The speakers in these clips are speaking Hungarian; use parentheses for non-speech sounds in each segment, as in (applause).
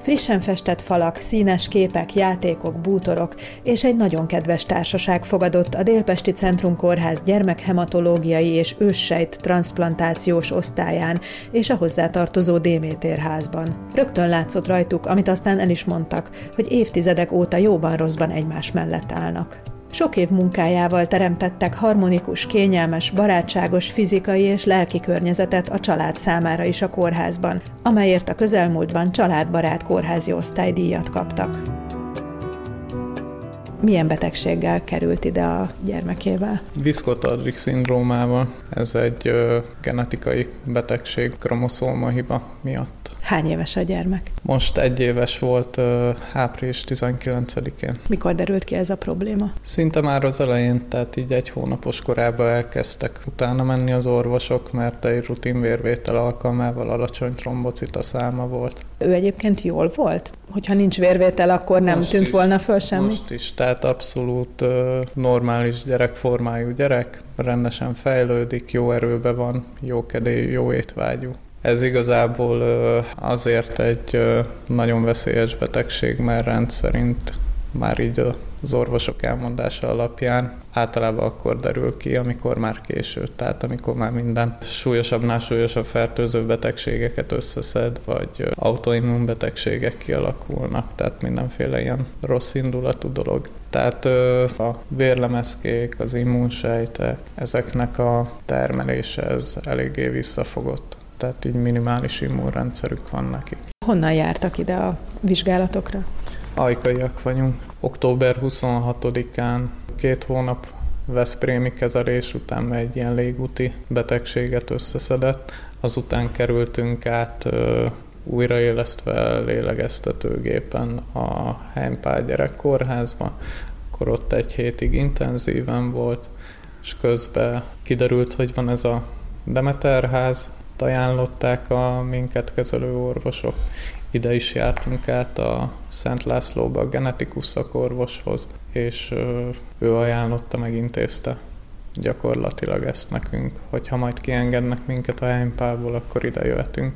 Frissen festett falak, színes képek, játékok, bútorok és egy nagyon kedves társaság fogadott a Délpesti Centrum Kórház gyermekhematológiai és őssejt transplantációs osztályán és a hozzátartozó Démétérházban. Rögtön látszott rajtuk, amit aztán el is mondtak, hogy évtizedek óta jóban-rosszban egymás mellett állnak. Sok év munkájával teremtettek harmonikus, kényelmes, barátságos fizikai és lelki környezetet a család számára is a kórházban, amelyért a közelmúltban családbarát kórházi osztálydíjat kaptak. Milyen betegséggel került ide a gyermekével? Viszkotardrik szindrómával. Ez egy ö, genetikai betegség, kromoszóma hiba miatt. Hány éves a gyermek? Most egy éves volt uh, április 19-én. Mikor derült ki ez a probléma? Szinte már az elején, tehát így egy hónapos korában elkezdtek utána menni az orvosok, mert egy rutin vérvétel alkalmával alacsony trombocita száma volt. Ő egyébként jól volt? Hogyha nincs vérvétel, akkor nem most tűnt is, volna föl semmi? Most is, tehát abszolút normális gyerekformájú gyerek, rendesen fejlődik, jó erőben van, jó kedélyű, jó étvágyú. Ez igazából azért egy nagyon veszélyes betegség, mert rendszerint már így az orvosok elmondása alapján általában akkor derül ki, amikor már késő, tehát amikor már minden súlyosabbnál súlyosabb fertőző betegségeket összeszed, vagy autoimmun betegségek kialakulnak, tehát mindenféle ilyen rossz indulatú dolog. Tehát a vérlemezkék, az immunsejtek, ezeknek a termelése ez eléggé visszafogott tehát így minimális immunrendszerük van nekik. Honnan jártak ide a vizsgálatokra? Ajkaiak vagyunk. Október 26-án két hónap Veszprémi kezelés után egy ilyen légúti betegséget összeszedett, azután kerültünk át ö, újraélesztve lélegeztetőgépen a Heimpál gyerekkórházba, akkor ott egy hétig intenzíven volt, és közben kiderült, hogy van ez a Demeterház, ajánlották a minket kezelő orvosok. Ide is jártunk át a Szent Lászlóba a genetikus szakorvoshoz, és ő ajánlotta, megintézte gyakorlatilag ezt nekünk, hogyha majd kiengednek minket a Heimpából, akkor ide jöhetünk.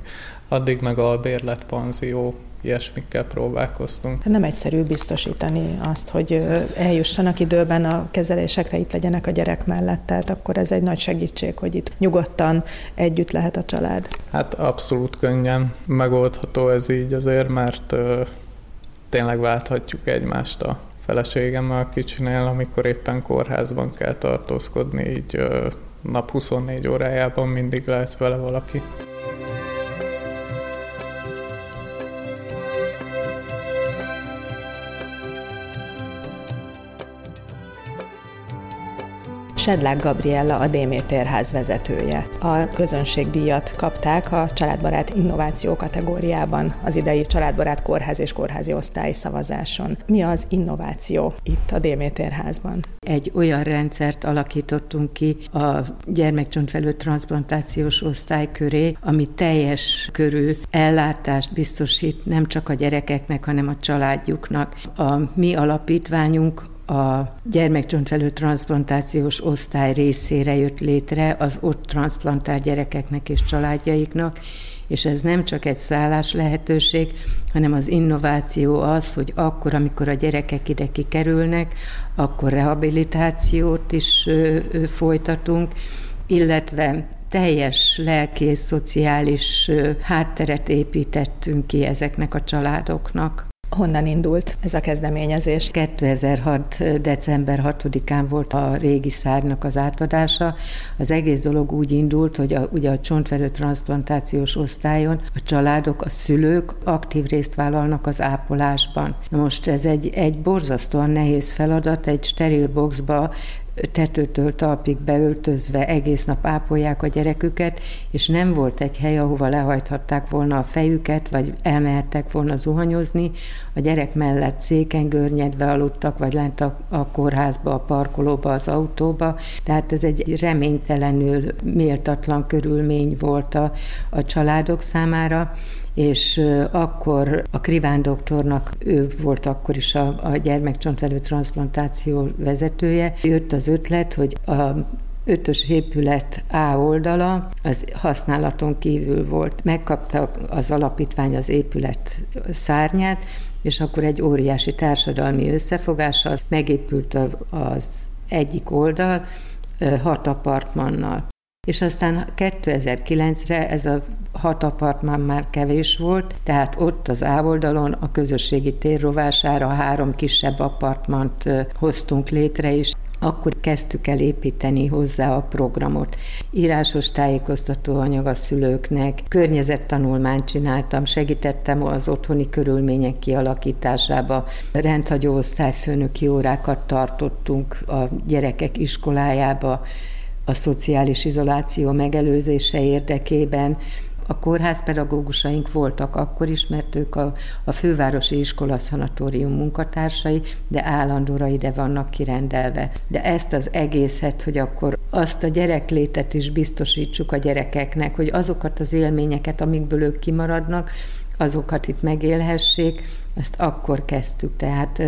Addig meg a bérletpanzió ilyesmikkel próbálkoztunk. Nem egyszerű biztosítani azt, hogy eljussanak időben a kezelésekre, itt legyenek a gyerek mellett, tehát akkor ez egy nagy segítség, hogy itt nyugodtan együtt lehet a család. Hát abszolút könnyen megoldható ez így azért, mert ö, tényleg válthatjuk egymást a feleségemmel a kicsinél, amikor éppen kórházban kell tartózkodni, így ö, nap 24 órájában mindig lehet vele valaki. Sedlák Gabriella a Démétérház vezetője. A közönségdíjat kapták a családbarát innováció kategóriában az idei családbarát kórház és kórházi osztály szavazáson. Mi az innováció itt a Démétérházban? Egy olyan rendszert alakítottunk ki a gyermekcsontfelő transplantációs osztály köré, ami teljes körű ellátást biztosít nem csak a gyerekeknek, hanem a családjuknak. A mi alapítványunk a gyermekcsontfelő transplantációs osztály részére jött létre az ott transplantált gyerekeknek és családjaiknak, és ez nem csak egy szállás lehetőség, hanem az innováció az, hogy akkor, amikor a gyerekek ide kikerülnek, akkor rehabilitációt is folytatunk, illetve teljes lelkész, szociális hátteret építettünk ki ezeknek a családoknak. Honnan indult ez a kezdeményezés? 2006. december 6-án volt a régi szárnak az átadása. Az egész dolog úgy indult, hogy a, ugye a csontverő transplantációs osztályon a családok, a szülők aktív részt vállalnak az ápolásban. Na most ez egy, egy borzasztóan nehéz feladat, egy steril boxba tetőtől talpig beöltözve egész nap ápolják a gyereküket, és nem volt egy hely, ahova lehajthatták volna a fejüket, vagy elmehettek volna zuhanyozni. A gyerek mellett széken görnyedve aludtak, vagy lent a, a kórházba, a parkolóba, az autóba. Tehát ez egy reménytelenül méltatlan körülmény volt a, a családok számára, és akkor a Kriván doktornak, ő volt akkor is a, a gyermekcsontvelő transplantáció vezetője, jött az ötlet, hogy a ötös épület A oldala az használaton kívül volt. Megkapta az alapítvány az épület szárnyát, és akkor egy óriási társadalmi összefogással megépült az egyik oldal hat apartmannal. És aztán 2009-re ez a hat apartman már kevés volt, tehát ott az ávoldalon a közösségi tér rovására három kisebb apartmant hoztunk létre, és akkor kezdtük el építeni hozzá a programot. Írásos tájékoztató anyag a szülőknek, környezettanulmányt csináltam, segítettem az otthoni körülmények kialakításába, rendhagyó osztályfőnöki órákat tartottunk a gyerekek iskolájába, a szociális izoláció megelőzése érdekében, a kórház pedagógusaink voltak akkor is, mert ők a, a fővárosi iskola szanatórium munkatársai, de állandóra ide vannak kirendelve. De ezt az egészet, hogy akkor azt a gyereklétet is biztosítsuk a gyerekeknek, hogy azokat az élményeket, amikből ők kimaradnak, azokat itt megélhessék, ezt akkor kezdtük. Tehát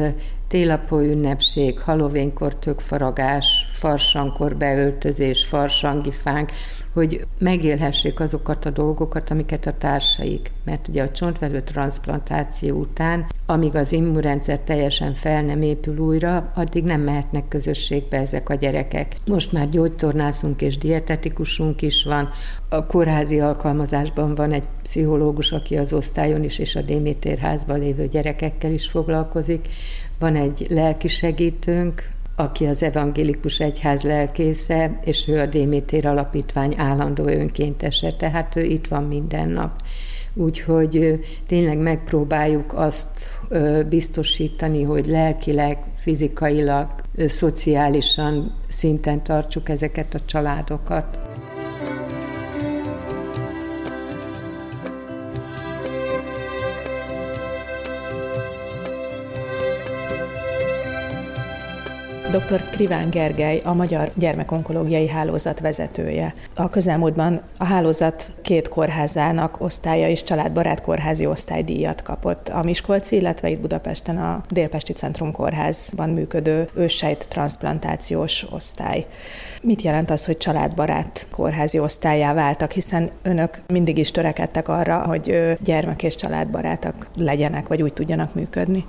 télapó ünnepség, halovénkor tökfaragás, farsankor beöltözés, farsangifánk, hogy megélhessék azokat a dolgokat, amiket a társaik. Mert ugye a csontvelő transplantáció után, amíg az immunrendszer teljesen fel nem épül újra, addig nem mehetnek közösségbe ezek a gyerekek. Most már gyógytornászunk és dietetikusunk is van. A kórházi alkalmazásban van egy pszichológus, aki az osztályon is és a Démétérházban lévő gyerekekkel is foglalkozik. Van egy lelki segítőnk, aki az evangélikus egyház lelkésze, és ő a Démétér Alapítvány állandó önkéntese, tehát ő itt van minden nap. Úgyhogy tényleg megpróbáljuk azt biztosítani, hogy lelkileg, fizikailag, szociálisan szinten tartsuk ezeket a családokat. Dr. Kriván Gergely, a Magyar Gyermekonkológiai Hálózat vezetője. A közelmúltban a hálózat két kórházának osztálya és családbarát kórházi osztálydíjat kapott. A Miskolci, illetve itt Budapesten a Délpesti Centrum Kórházban működő őssejt transplantációs osztály. Mit jelent az, hogy családbarát kórházi osztályá váltak, hiszen önök mindig is törekedtek arra, hogy gyermek és családbarátak legyenek, vagy úgy tudjanak működni?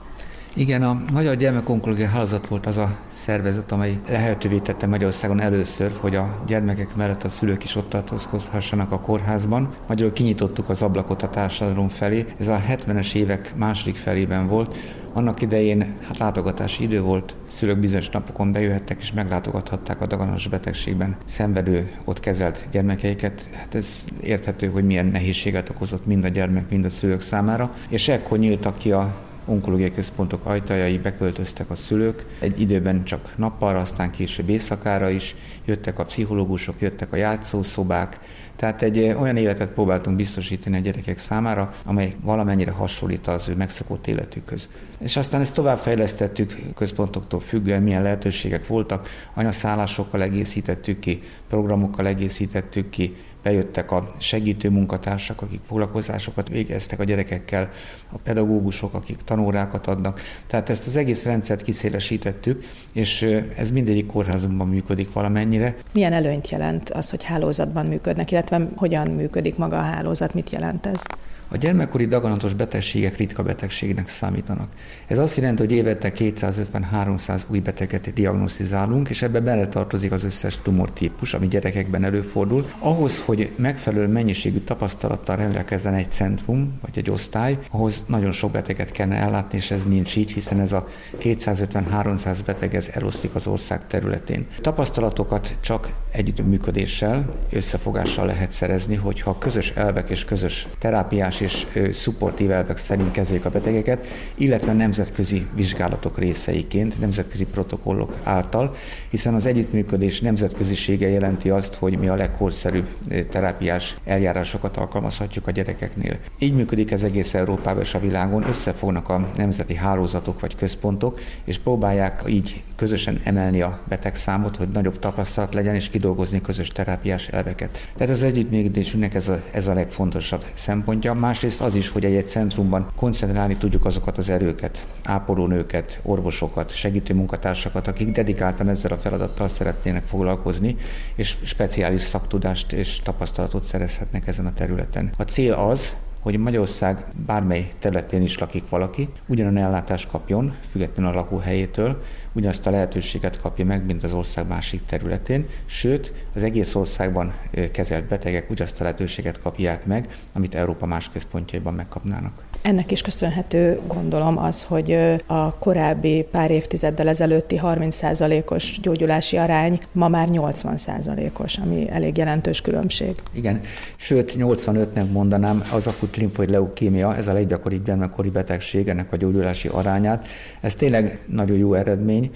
Igen, a Magyar Gyermekonkológiai Hálózat volt az a szervezet, amely lehetővé tette Magyarországon először, hogy a gyermekek mellett a szülők is ott tartózkodhassanak a kórházban. Magyarul kinyitottuk az ablakot a társadalom felé. Ez a 70-es évek második felében volt. Annak idején hát látogatási idő volt, szülők bizonyos napokon bejöhettek és meglátogathatták a daganos betegségben szenvedő, ott kezelt gyermekeiket. Hát ez érthető, hogy milyen nehézséget okozott mind a gyermek, mind a szülők számára. És ekkor nyíltak ki a onkológiai központok ajtajai beköltöztek a szülők, egy időben csak nappalra, aztán később éjszakára is, jöttek a pszichológusok, jöttek a játszószobák, tehát egy olyan életet próbáltunk biztosítani a gyerekek számára, amely valamennyire hasonlít az ő megszokott életükhöz. És aztán ezt továbbfejlesztettük központoktól függően, milyen lehetőségek voltak, anyaszállásokkal egészítettük ki, programokkal egészítettük ki, bejöttek a segítő munkatársak, akik foglalkozásokat végeztek a gyerekekkel, a pedagógusok, akik tanórákat adnak. Tehát ezt az egész rendszert kiszélesítettük, és ez mindegyik kórházunkban működik valamennyire. Milyen előnyt jelent az, hogy hálózatban működnek, illetve hogyan működik maga a hálózat, mit jelent ez? A gyermekkori daganatos betegségek ritka betegségnek számítanak. Ez azt jelenti, hogy évente 250-300 új beteget diagnosztizálunk, és ebbe bele tartozik az összes tumortípus, ami gyerekekben előfordul. Ahhoz, hogy megfelelő mennyiségű tapasztalattal rendelkezzen egy centrum, vagy egy osztály, ahhoz nagyon sok beteget kellene ellátni, és ez nincs így, hiszen ez a 250-300 beteg ez eloszlik az ország területén. Tapasztalatokat csak együttműködéssel, összefogással lehet szerezni, hogyha közös elvek és közös terápiás és szupportív elvek szerint kezeljük a betegeket, illetve nemzetközi vizsgálatok részeiként, nemzetközi protokollok által, hiszen az együttműködés nemzetközisége jelenti azt, hogy mi a legkorszerűbb terápiás eljárásokat alkalmazhatjuk a gyerekeknél. Így működik ez egész Európában és a világon, összefognak a nemzeti hálózatok vagy központok, és próbálják így közösen emelni a betegszámot, hogy nagyobb tapasztalat legyen, és kidolgozni közös terápiás elveket. Tehát az együttműködésünknek ez a, ez a legfontosabb szempontja. Másrészt az is, hogy egy-egy centrumban koncentrálni tudjuk azokat az erőket, ápolónőket, orvosokat, segítő munkatársakat, akik dedikáltan ezzel a feladattal szeretnének foglalkozni, és speciális szaktudást és tapasztalatot szerezhetnek ezen a területen. A cél az, hogy Magyarország bármely területén is lakik valaki, ugyanan ellátást kapjon, függetlenül a lakóhelyétől, ugyanazt a lehetőséget kapja meg, mint az ország másik területén, sőt, az egész országban kezelt betegek ugyanazt a lehetőséget kapják meg, amit Európa más központjaiban megkapnának. Ennek is köszönhető, gondolom, az, hogy a korábbi pár évtizeddel ezelőtti 30%-os gyógyulási arány ma már 80%-os, ami elég jelentős különbség. Igen, sőt 85-nek mondanám az akut limfoid leukémia, ez a leggyakoribb gyermekkori betegség, ennek a gyógyulási arányát. Ez tényleg nagyon jó eredmény,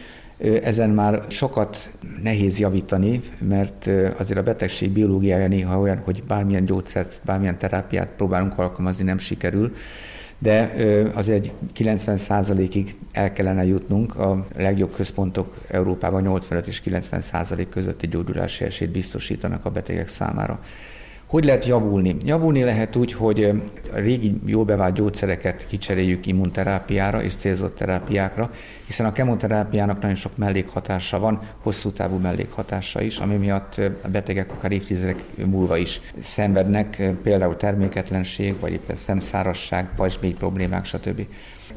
ezen már sokat nehéz javítani, mert azért a betegség biológiája néha olyan, hogy bármilyen gyógyszert, bármilyen terápiát próbálunk alkalmazni, nem sikerül de azért 90%-ig el kellene jutnunk. A legjobb központok Európában 85 és 90% közötti gyógyulási esélyt biztosítanak a betegek számára. Hogy lehet javulni? Javulni lehet úgy, hogy a régi jó bevált gyógyszereket kicseréljük immunterápiára és célzott terápiákra, hiszen a kemoterápiának nagyon sok mellékhatása van, hosszú távú mellékhatása is, ami miatt a betegek akár évtizedek múlva is szenvednek, például terméketlenség, vagy éppen szemszárasság, pajzsmély problémák, stb.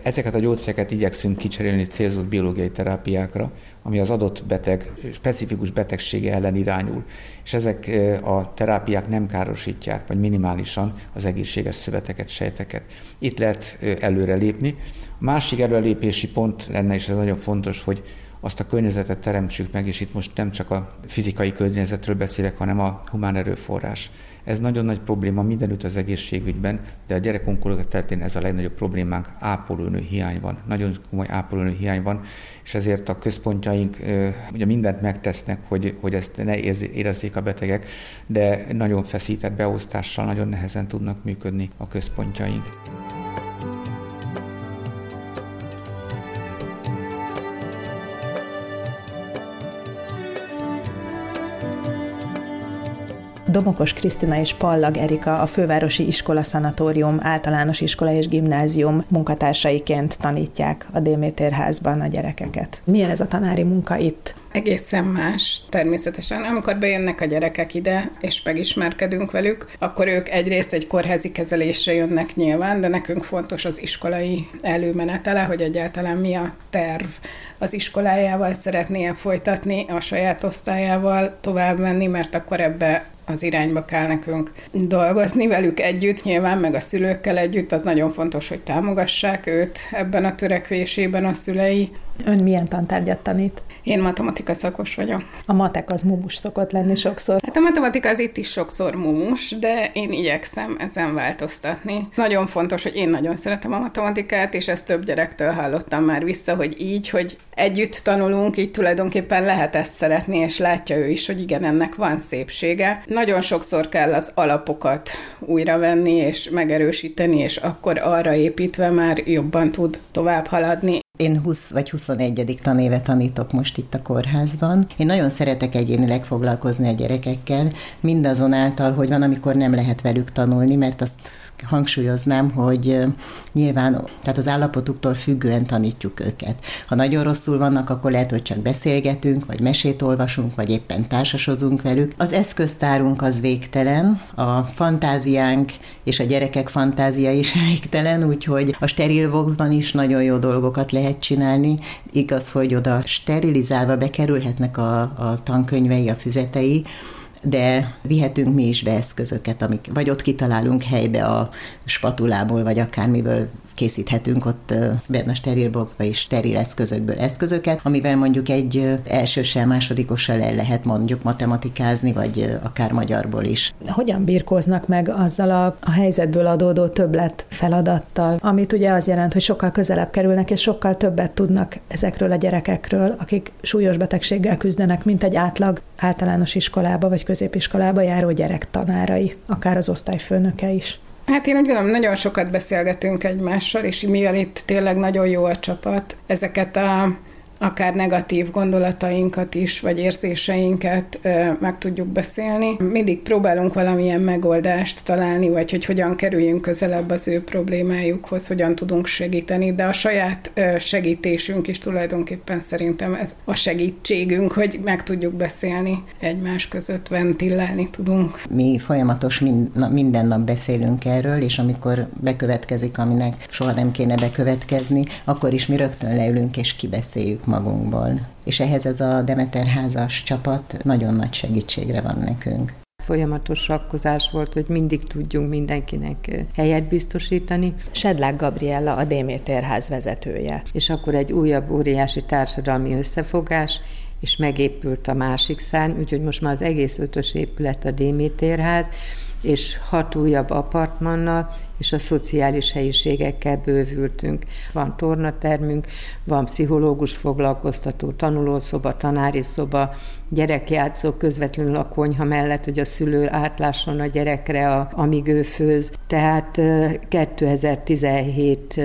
Ezeket a gyógyszereket igyekszünk kicserélni célzott biológiai terápiákra, ami az adott beteg, specifikus betegsége ellen irányul. És ezek a terápiák nem károsítják, vagy minimálisan az egészséges szöveteket, sejteket. Itt lehet előre lépni. A másik előrelépési pont lenne, és ez nagyon fontos, hogy azt a környezetet teremtsük meg, és itt most nem csak a fizikai környezetről beszélek, hanem a humán erőforrás. Ez nagyon nagy probléma mindenütt az egészségügyben, de a gyerekonkológia területén ez a legnagyobb problémánk, ápolónő hiány van. Nagyon komoly ápolónő hiány van, és ezért a központjaink ugye mindent megtesznek, hogy, hogy ezt ne érezzék a betegek, de nagyon feszített beosztással nagyon nehezen tudnak működni a központjaink. Domokos Krisztina és Pallag Erika a Fővárosi Iskola Szanatórium általános iskola és gimnázium munkatársaiként tanítják a Démétérházban a gyerekeket. Milyen ez a tanári munka itt? Egészen más természetesen. Amikor bejönnek a gyerekek ide, és megismerkedünk velük, akkor ők egyrészt egy kórházi kezelésre jönnek nyilván, de nekünk fontos az iskolai előmenetele, hogy egyáltalán mi a terv az iskolájával szeretné folytatni, a saját osztályával tovább menni, mert akkor ebbe az irányba kell nekünk dolgozni velük együtt, nyilván meg a szülőkkel együtt, az nagyon fontos, hogy támogassák őt ebben a törekvésében a szülei. Ön milyen tantárgyat tanít? Én matematika szakos vagyok. A matek az mumus szokott lenni sokszor. Hát a matematika az itt is sokszor mumus, de én igyekszem ezen változtatni. Nagyon fontos, hogy én nagyon szeretem a matematikát, és ezt több gyerektől hallottam már vissza, hogy így, hogy együtt tanulunk, így tulajdonképpen lehet ezt szeretni, és látja ő is, hogy igen, ennek van szépsége. Nagyon sokszor kell az alapokat újra venni, és megerősíteni, és akkor arra építve már jobban tud tovább haladni. Én 20 vagy 21. tanéve tanítok most itt a kórházban. Én nagyon szeretek egyénileg foglalkozni a gyerekekkel, mindazonáltal, hogy van, amikor nem lehet velük tanulni, mert azt hangsúlyoznám, hogy nyilván tehát az állapotuktól függően tanítjuk őket. Ha nagyon rosszul vannak, akkor lehet, hogy csak beszélgetünk, vagy mesét olvasunk, vagy éppen társasozunk velük. Az eszköztárunk az végtelen, a fantáziánk és a gyerekek fantázia is (laughs) végtelen, úgyhogy a steril boxban is nagyon jó dolgokat lehet csinálni. Igaz, hogy oda sterilizálva bekerülhetnek a, a tankönyvei, a füzetei, de vihetünk mi is be eszközöket, amik, vagy ott kitalálunk helybe a spatulából, vagy akármiből készíthetünk ott benne a steril boxba is steril eszközökből eszközöket, amivel mondjuk egy elsőssel, másodikossal el lehet mondjuk matematikázni, vagy akár magyarból is. Hogyan birkóznak meg azzal a, a helyzetből adódó többlet feladattal, amit ugye az jelent, hogy sokkal közelebb kerülnek, és sokkal többet tudnak ezekről a gyerekekről, akik súlyos betegséggel küzdenek, mint egy átlag általános iskolába vagy középiskolába járó gyerek tanárai, akár az osztályfőnöke is. Hát én úgy gondolom, nagyon sokat beszélgetünk egymással, és mivel itt tényleg nagyon jó a csapat, ezeket a akár negatív gondolatainkat is, vagy érzéseinket meg tudjuk beszélni. Mindig próbálunk valamilyen megoldást találni, vagy hogy hogyan kerüljünk közelebb az ő problémájukhoz, hogyan tudunk segíteni, de a saját segítésünk is tulajdonképpen szerintem ez a segítségünk, hogy meg tudjuk beszélni egymás között, ventilálni tudunk. Mi folyamatos mind, minden nap beszélünk erről, és amikor bekövetkezik, aminek soha nem kéne bekövetkezni, akkor is mi rögtön leülünk és kibeszéljük magunkból. És ehhez ez a Demeter házas csapat nagyon nagy segítségre van nekünk folyamatos sakkozás volt, hogy mindig tudjunk mindenkinek helyet biztosítani. Sedlák Gabriella a Démétérház vezetője. És akkor egy újabb óriási társadalmi összefogás, és megépült a másik szárny, úgyhogy most már az egész ötös épület a Démétérház, és hat újabb apartmannal, és a szociális helyiségekkel bővültünk. Van tornatermünk, van pszichológus foglalkoztató, tanulószoba, tanári szoba, gyerekjátszó közvetlenül a konyha mellett, hogy a szülő átlásson a gyerekre, a, amíg ő főz. Tehát 2017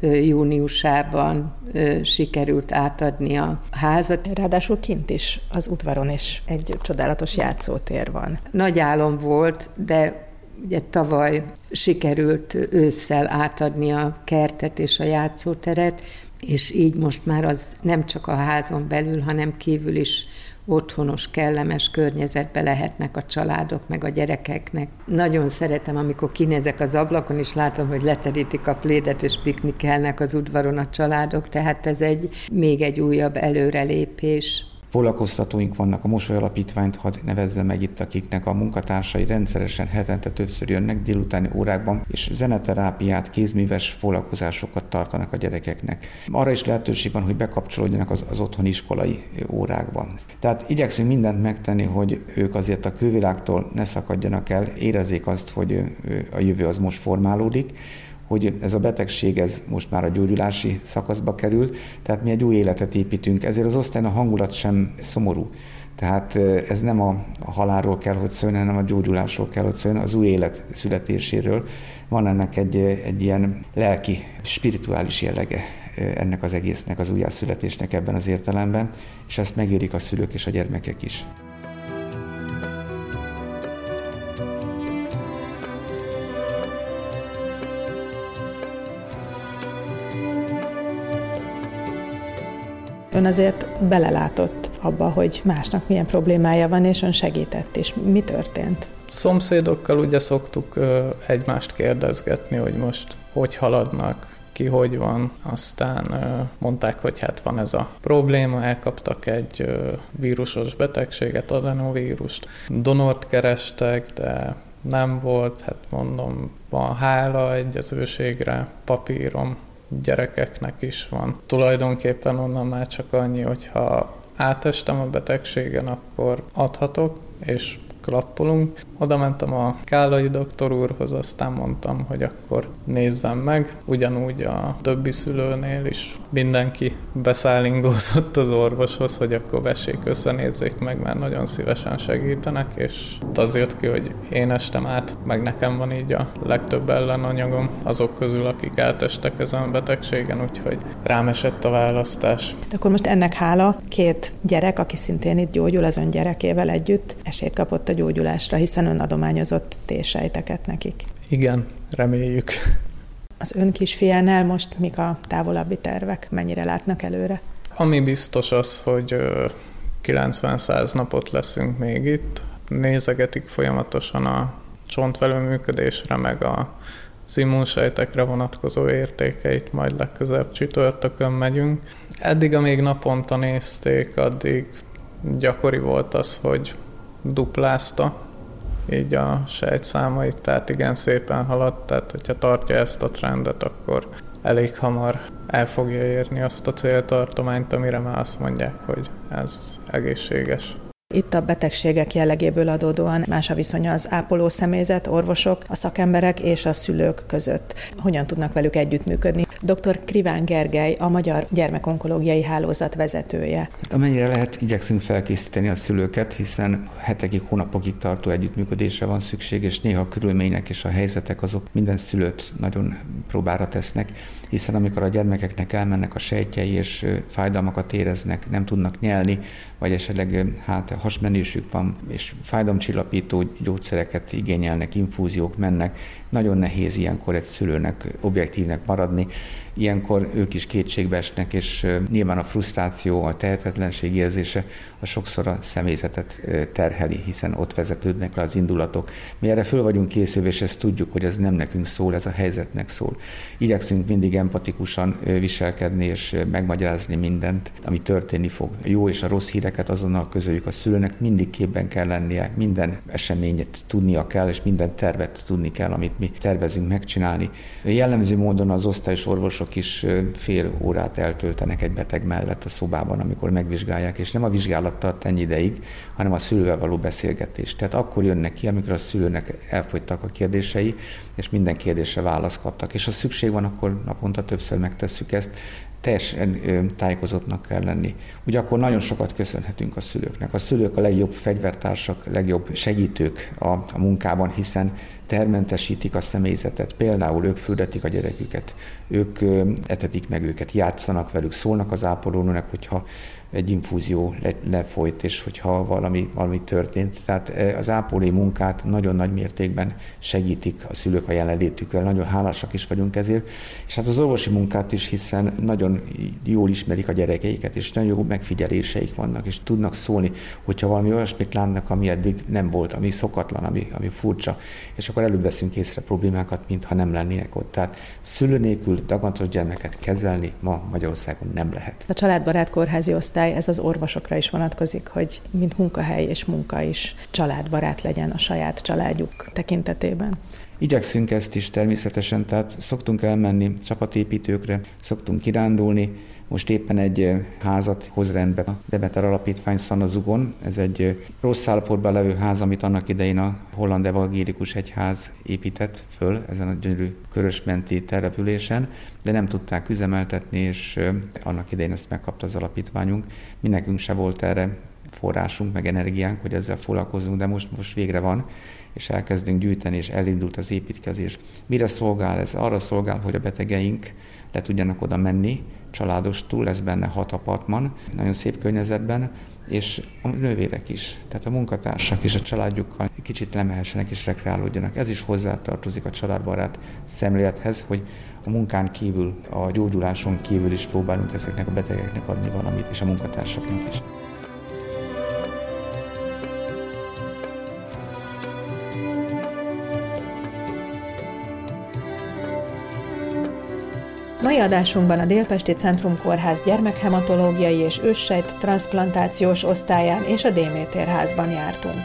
júniusában sikerült átadni a házat. Ráadásul kint is, az udvaron is egy csodálatos játszótér van. Nagy álom volt, de Ugye tavaly sikerült ősszel átadni a kertet és a játszóteret, és így most már az nem csak a házon belül, hanem kívül is otthonos, kellemes környezetbe lehetnek a családok, meg a gyerekeknek. Nagyon szeretem, amikor kinézek az ablakon, és látom, hogy leterítik a plédet, és piknikelnek az udvaron a családok, tehát ez egy még egy újabb előrelépés foglalkoztatóink vannak, a Mosoly Alapítványt hadd nevezzem meg itt, akiknek a munkatársai rendszeresen hetente többször jönnek délutáni órákban, és zeneterápiát, kézműves foglalkozásokat tartanak a gyerekeknek. Arra is lehetőség van, hogy bekapcsolódjanak az, az otthoni iskolai órákban. Tehát igyekszünk mindent megtenni, hogy ők azért a külvilágtól ne szakadjanak el, érezzék azt, hogy a jövő az most formálódik, hogy ez a betegség ez most már a gyógyulási szakaszba került, tehát mi egy új életet építünk, ezért az osztályon a hangulat sem szomorú. Tehát ez nem a halálról kell, hogy szóljon, hanem a gyógyulásról kell, hogy szóljon, az új élet születéséről. Van ennek egy, egy ilyen lelki, spirituális jellege ennek az egésznek, az újjászületésnek ebben az értelemben, és ezt megérik a szülők és a gyermekek is. Ön azért belelátott abba, hogy másnak milyen problémája van, és ön segített is. Mi történt? Szomszédokkal ugye szoktuk egymást kérdezgetni, hogy most hogy haladnak, ki hogy van. Aztán mondták, hogy hát van ez a probléma, elkaptak egy vírusos betegséget, adenovírust. Donort kerestek, de nem volt, hát mondom, van hála egyezőségre, papírom, gyerekeknek is van. Tulajdonképpen onnan már csak annyi, hogyha átestem a betegségen, akkor adhatok, és klappolunk. Oda mentem a Kálai doktor úrhoz, aztán mondtam, hogy akkor nézzem meg. Ugyanúgy a többi szülőnél is mindenki beszállingózott az orvoshoz, hogy akkor vessék össze, nézzék meg, mert nagyon szívesen segítenek, és az jött ki, hogy én estem át, meg nekem van így a legtöbb ellenanyagom azok közül, akik átestek ezen a betegségen, úgyhogy rám esett a választás. De akkor most ennek hála két gyerek, aki szintén itt gyógyul az ön gyerekével együtt, esélyt kapott a gyógyulásra, hiszen ön adományozott T-sejteket nekik. Igen, reméljük. Az ön kisfiánál most mik a távolabbi tervek? Mennyire látnak előre? Ami biztos az, hogy 90-100 napot leszünk még itt. Nézegetik folyamatosan a csontvelő működésre, meg a az immunsejtekre vonatkozó értékeit, majd legközelebb csütörtökön megyünk. Eddig, amíg naponta nézték, addig gyakori volt az, hogy duplázta így a sejtszámait, tehát igen szépen haladt, tehát hogyha tartja ezt a trendet, akkor elég hamar el fogja érni azt a céltartományt, amire már azt mondják, hogy ez egészséges. Itt a betegségek jellegéből adódóan más a viszony az ápoló személyzet, orvosok, a szakemberek és a szülők között. Hogyan tudnak velük együttműködni? Dr. Kriván Gergely, a Magyar Gyermekonkológiai Hálózat vezetője. Hát amennyire lehet, igyekszünk felkészíteni a szülőket, hiszen hetekig, hónapokig tartó együttműködésre van szükség, és néha a körülmények és a helyzetek azok minden szülőt nagyon próbára tesznek, hiszen amikor a gyermekeknek elmennek a sejtjei, és fájdalmakat éreznek, nem tudnak nyelni, vagy esetleg hát hasmenésük van, és fájdalomcsillapító gyógyszereket igényelnek, infúziók mennek, nagyon nehéz ilyenkor egy szülőnek objektívnek maradni, ilyenkor ők is kétségbe esnek, és nyilván a frusztráció, a tehetetlenség érzése a sokszor a személyzetet terheli, hiszen ott vezetődnek le az indulatok. Mi erre föl vagyunk készülve, és ezt tudjuk, hogy ez nem nekünk szól, ez a helyzetnek szól. Igyekszünk mindig empatikusan viselkedni és megmagyarázni mindent, ami történni fog. Jó és a rossz híreket azonnal közöljük a szülőnek, mindig képben kell lennie, minden eseményet tudnia kell, és minden tervet tudni kell, amit mi tervezünk megcsinálni. Jellemző módon az osztályos orvosok is fél órát eltöltenek egy beteg mellett a szobában, amikor megvizsgálják, és nem a vizsgálat tart ennyi ideig, hanem a szülővel való beszélgetés. Tehát akkor jönnek ki, amikor a szülőnek elfogytak a kérdései, és minden kérdésre választ kaptak. És ha szükség van, akkor naponta többször megtesszük ezt, teljesen tájékozottnak kell lenni. Ugye akkor nagyon sokat köszönhetünk a szülőknek. A szülők a legjobb fegyvertársak, legjobb segítők a, a munkában, hiszen termentesítik a személyzetet. Például ők füldetik a gyereküket, ők etetik meg őket, játszanak velük, szólnak az ápolónőnek, hogyha egy infúzió le, lefolyt, és hogyha valami, valami történt. Tehát e, az ápolói munkát nagyon nagy mértékben segítik a szülők a jelenlétükkel, nagyon hálásak is vagyunk ezért, és hát az orvosi munkát is, hiszen nagyon jól ismerik a gyerekeiket, és nagyon jó megfigyeléseik vannak, és tudnak szólni, hogyha valami olyasmit látnak, ami eddig nem volt, ami szokatlan, ami, ami furcsa, és akkor előbb veszünk észre problémákat, mintha nem lennének ott. Tehát szülő nélkül dagantos gyermeket kezelni ma Magyarországon nem lehet. A családbarát kórházi osztály osztály, ez az orvosokra is vonatkozik, hogy mint munkahely és munka is családbarát legyen a saját családjuk tekintetében. Igyekszünk ezt is természetesen, tehát szoktunk elmenni csapatépítőkre, szoktunk kirándulni, most éppen egy házat hoz rendbe a Demeter Alapítvány Szanazugon. Ez egy rossz állapotban levő ház, amit annak idején a Holland Evangélikus Egyház épített föl ezen a gyönyörű körösmenti településen, de nem tudták üzemeltetni, és annak idején ezt megkapta az alapítványunk. Mi nekünk se volt erre forrásunk, meg energiánk, hogy ezzel foglalkozunk, de most, most végre van, és elkezdünk gyűjteni, és elindult az építkezés. Mire szolgál ez? Arra szolgál, hogy a betegeink le tudjanak oda menni, családostul, lesz benne hat apartman, nagyon szép környezetben, és a nővérek is, tehát a munkatársak és a családjukkal kicsit lemehessenek és rekreálódjanak. Ez is hozzátartozik a családbarát szemlélethez, hogy a munkán kívül, a gyógyuláson kívül is próbálunk ezeknek a betegeknek adni valamit, és a munkatársaknak is. Mai adásunkban a Délpesti Centrum Kórház gyermekhematológiai és őssejt transplantációs osztályán és a Démétér házban jártunk.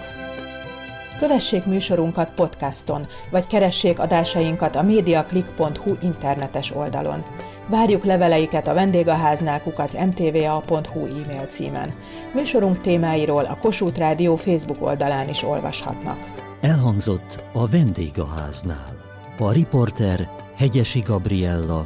Kövessék műsorunkat podcaston, vagy keressék adásainkat a mediaclick.hu internetes oldalon. Várjuk leveleiket a vendégháznál kukac mtva.hu e-mail címen. Műsorunk témáiról a Kossuth Rádió Facebook oldalán is olvashatnak. Elhangzott a vendégháznál. A riporter Hegyesi Gabriella,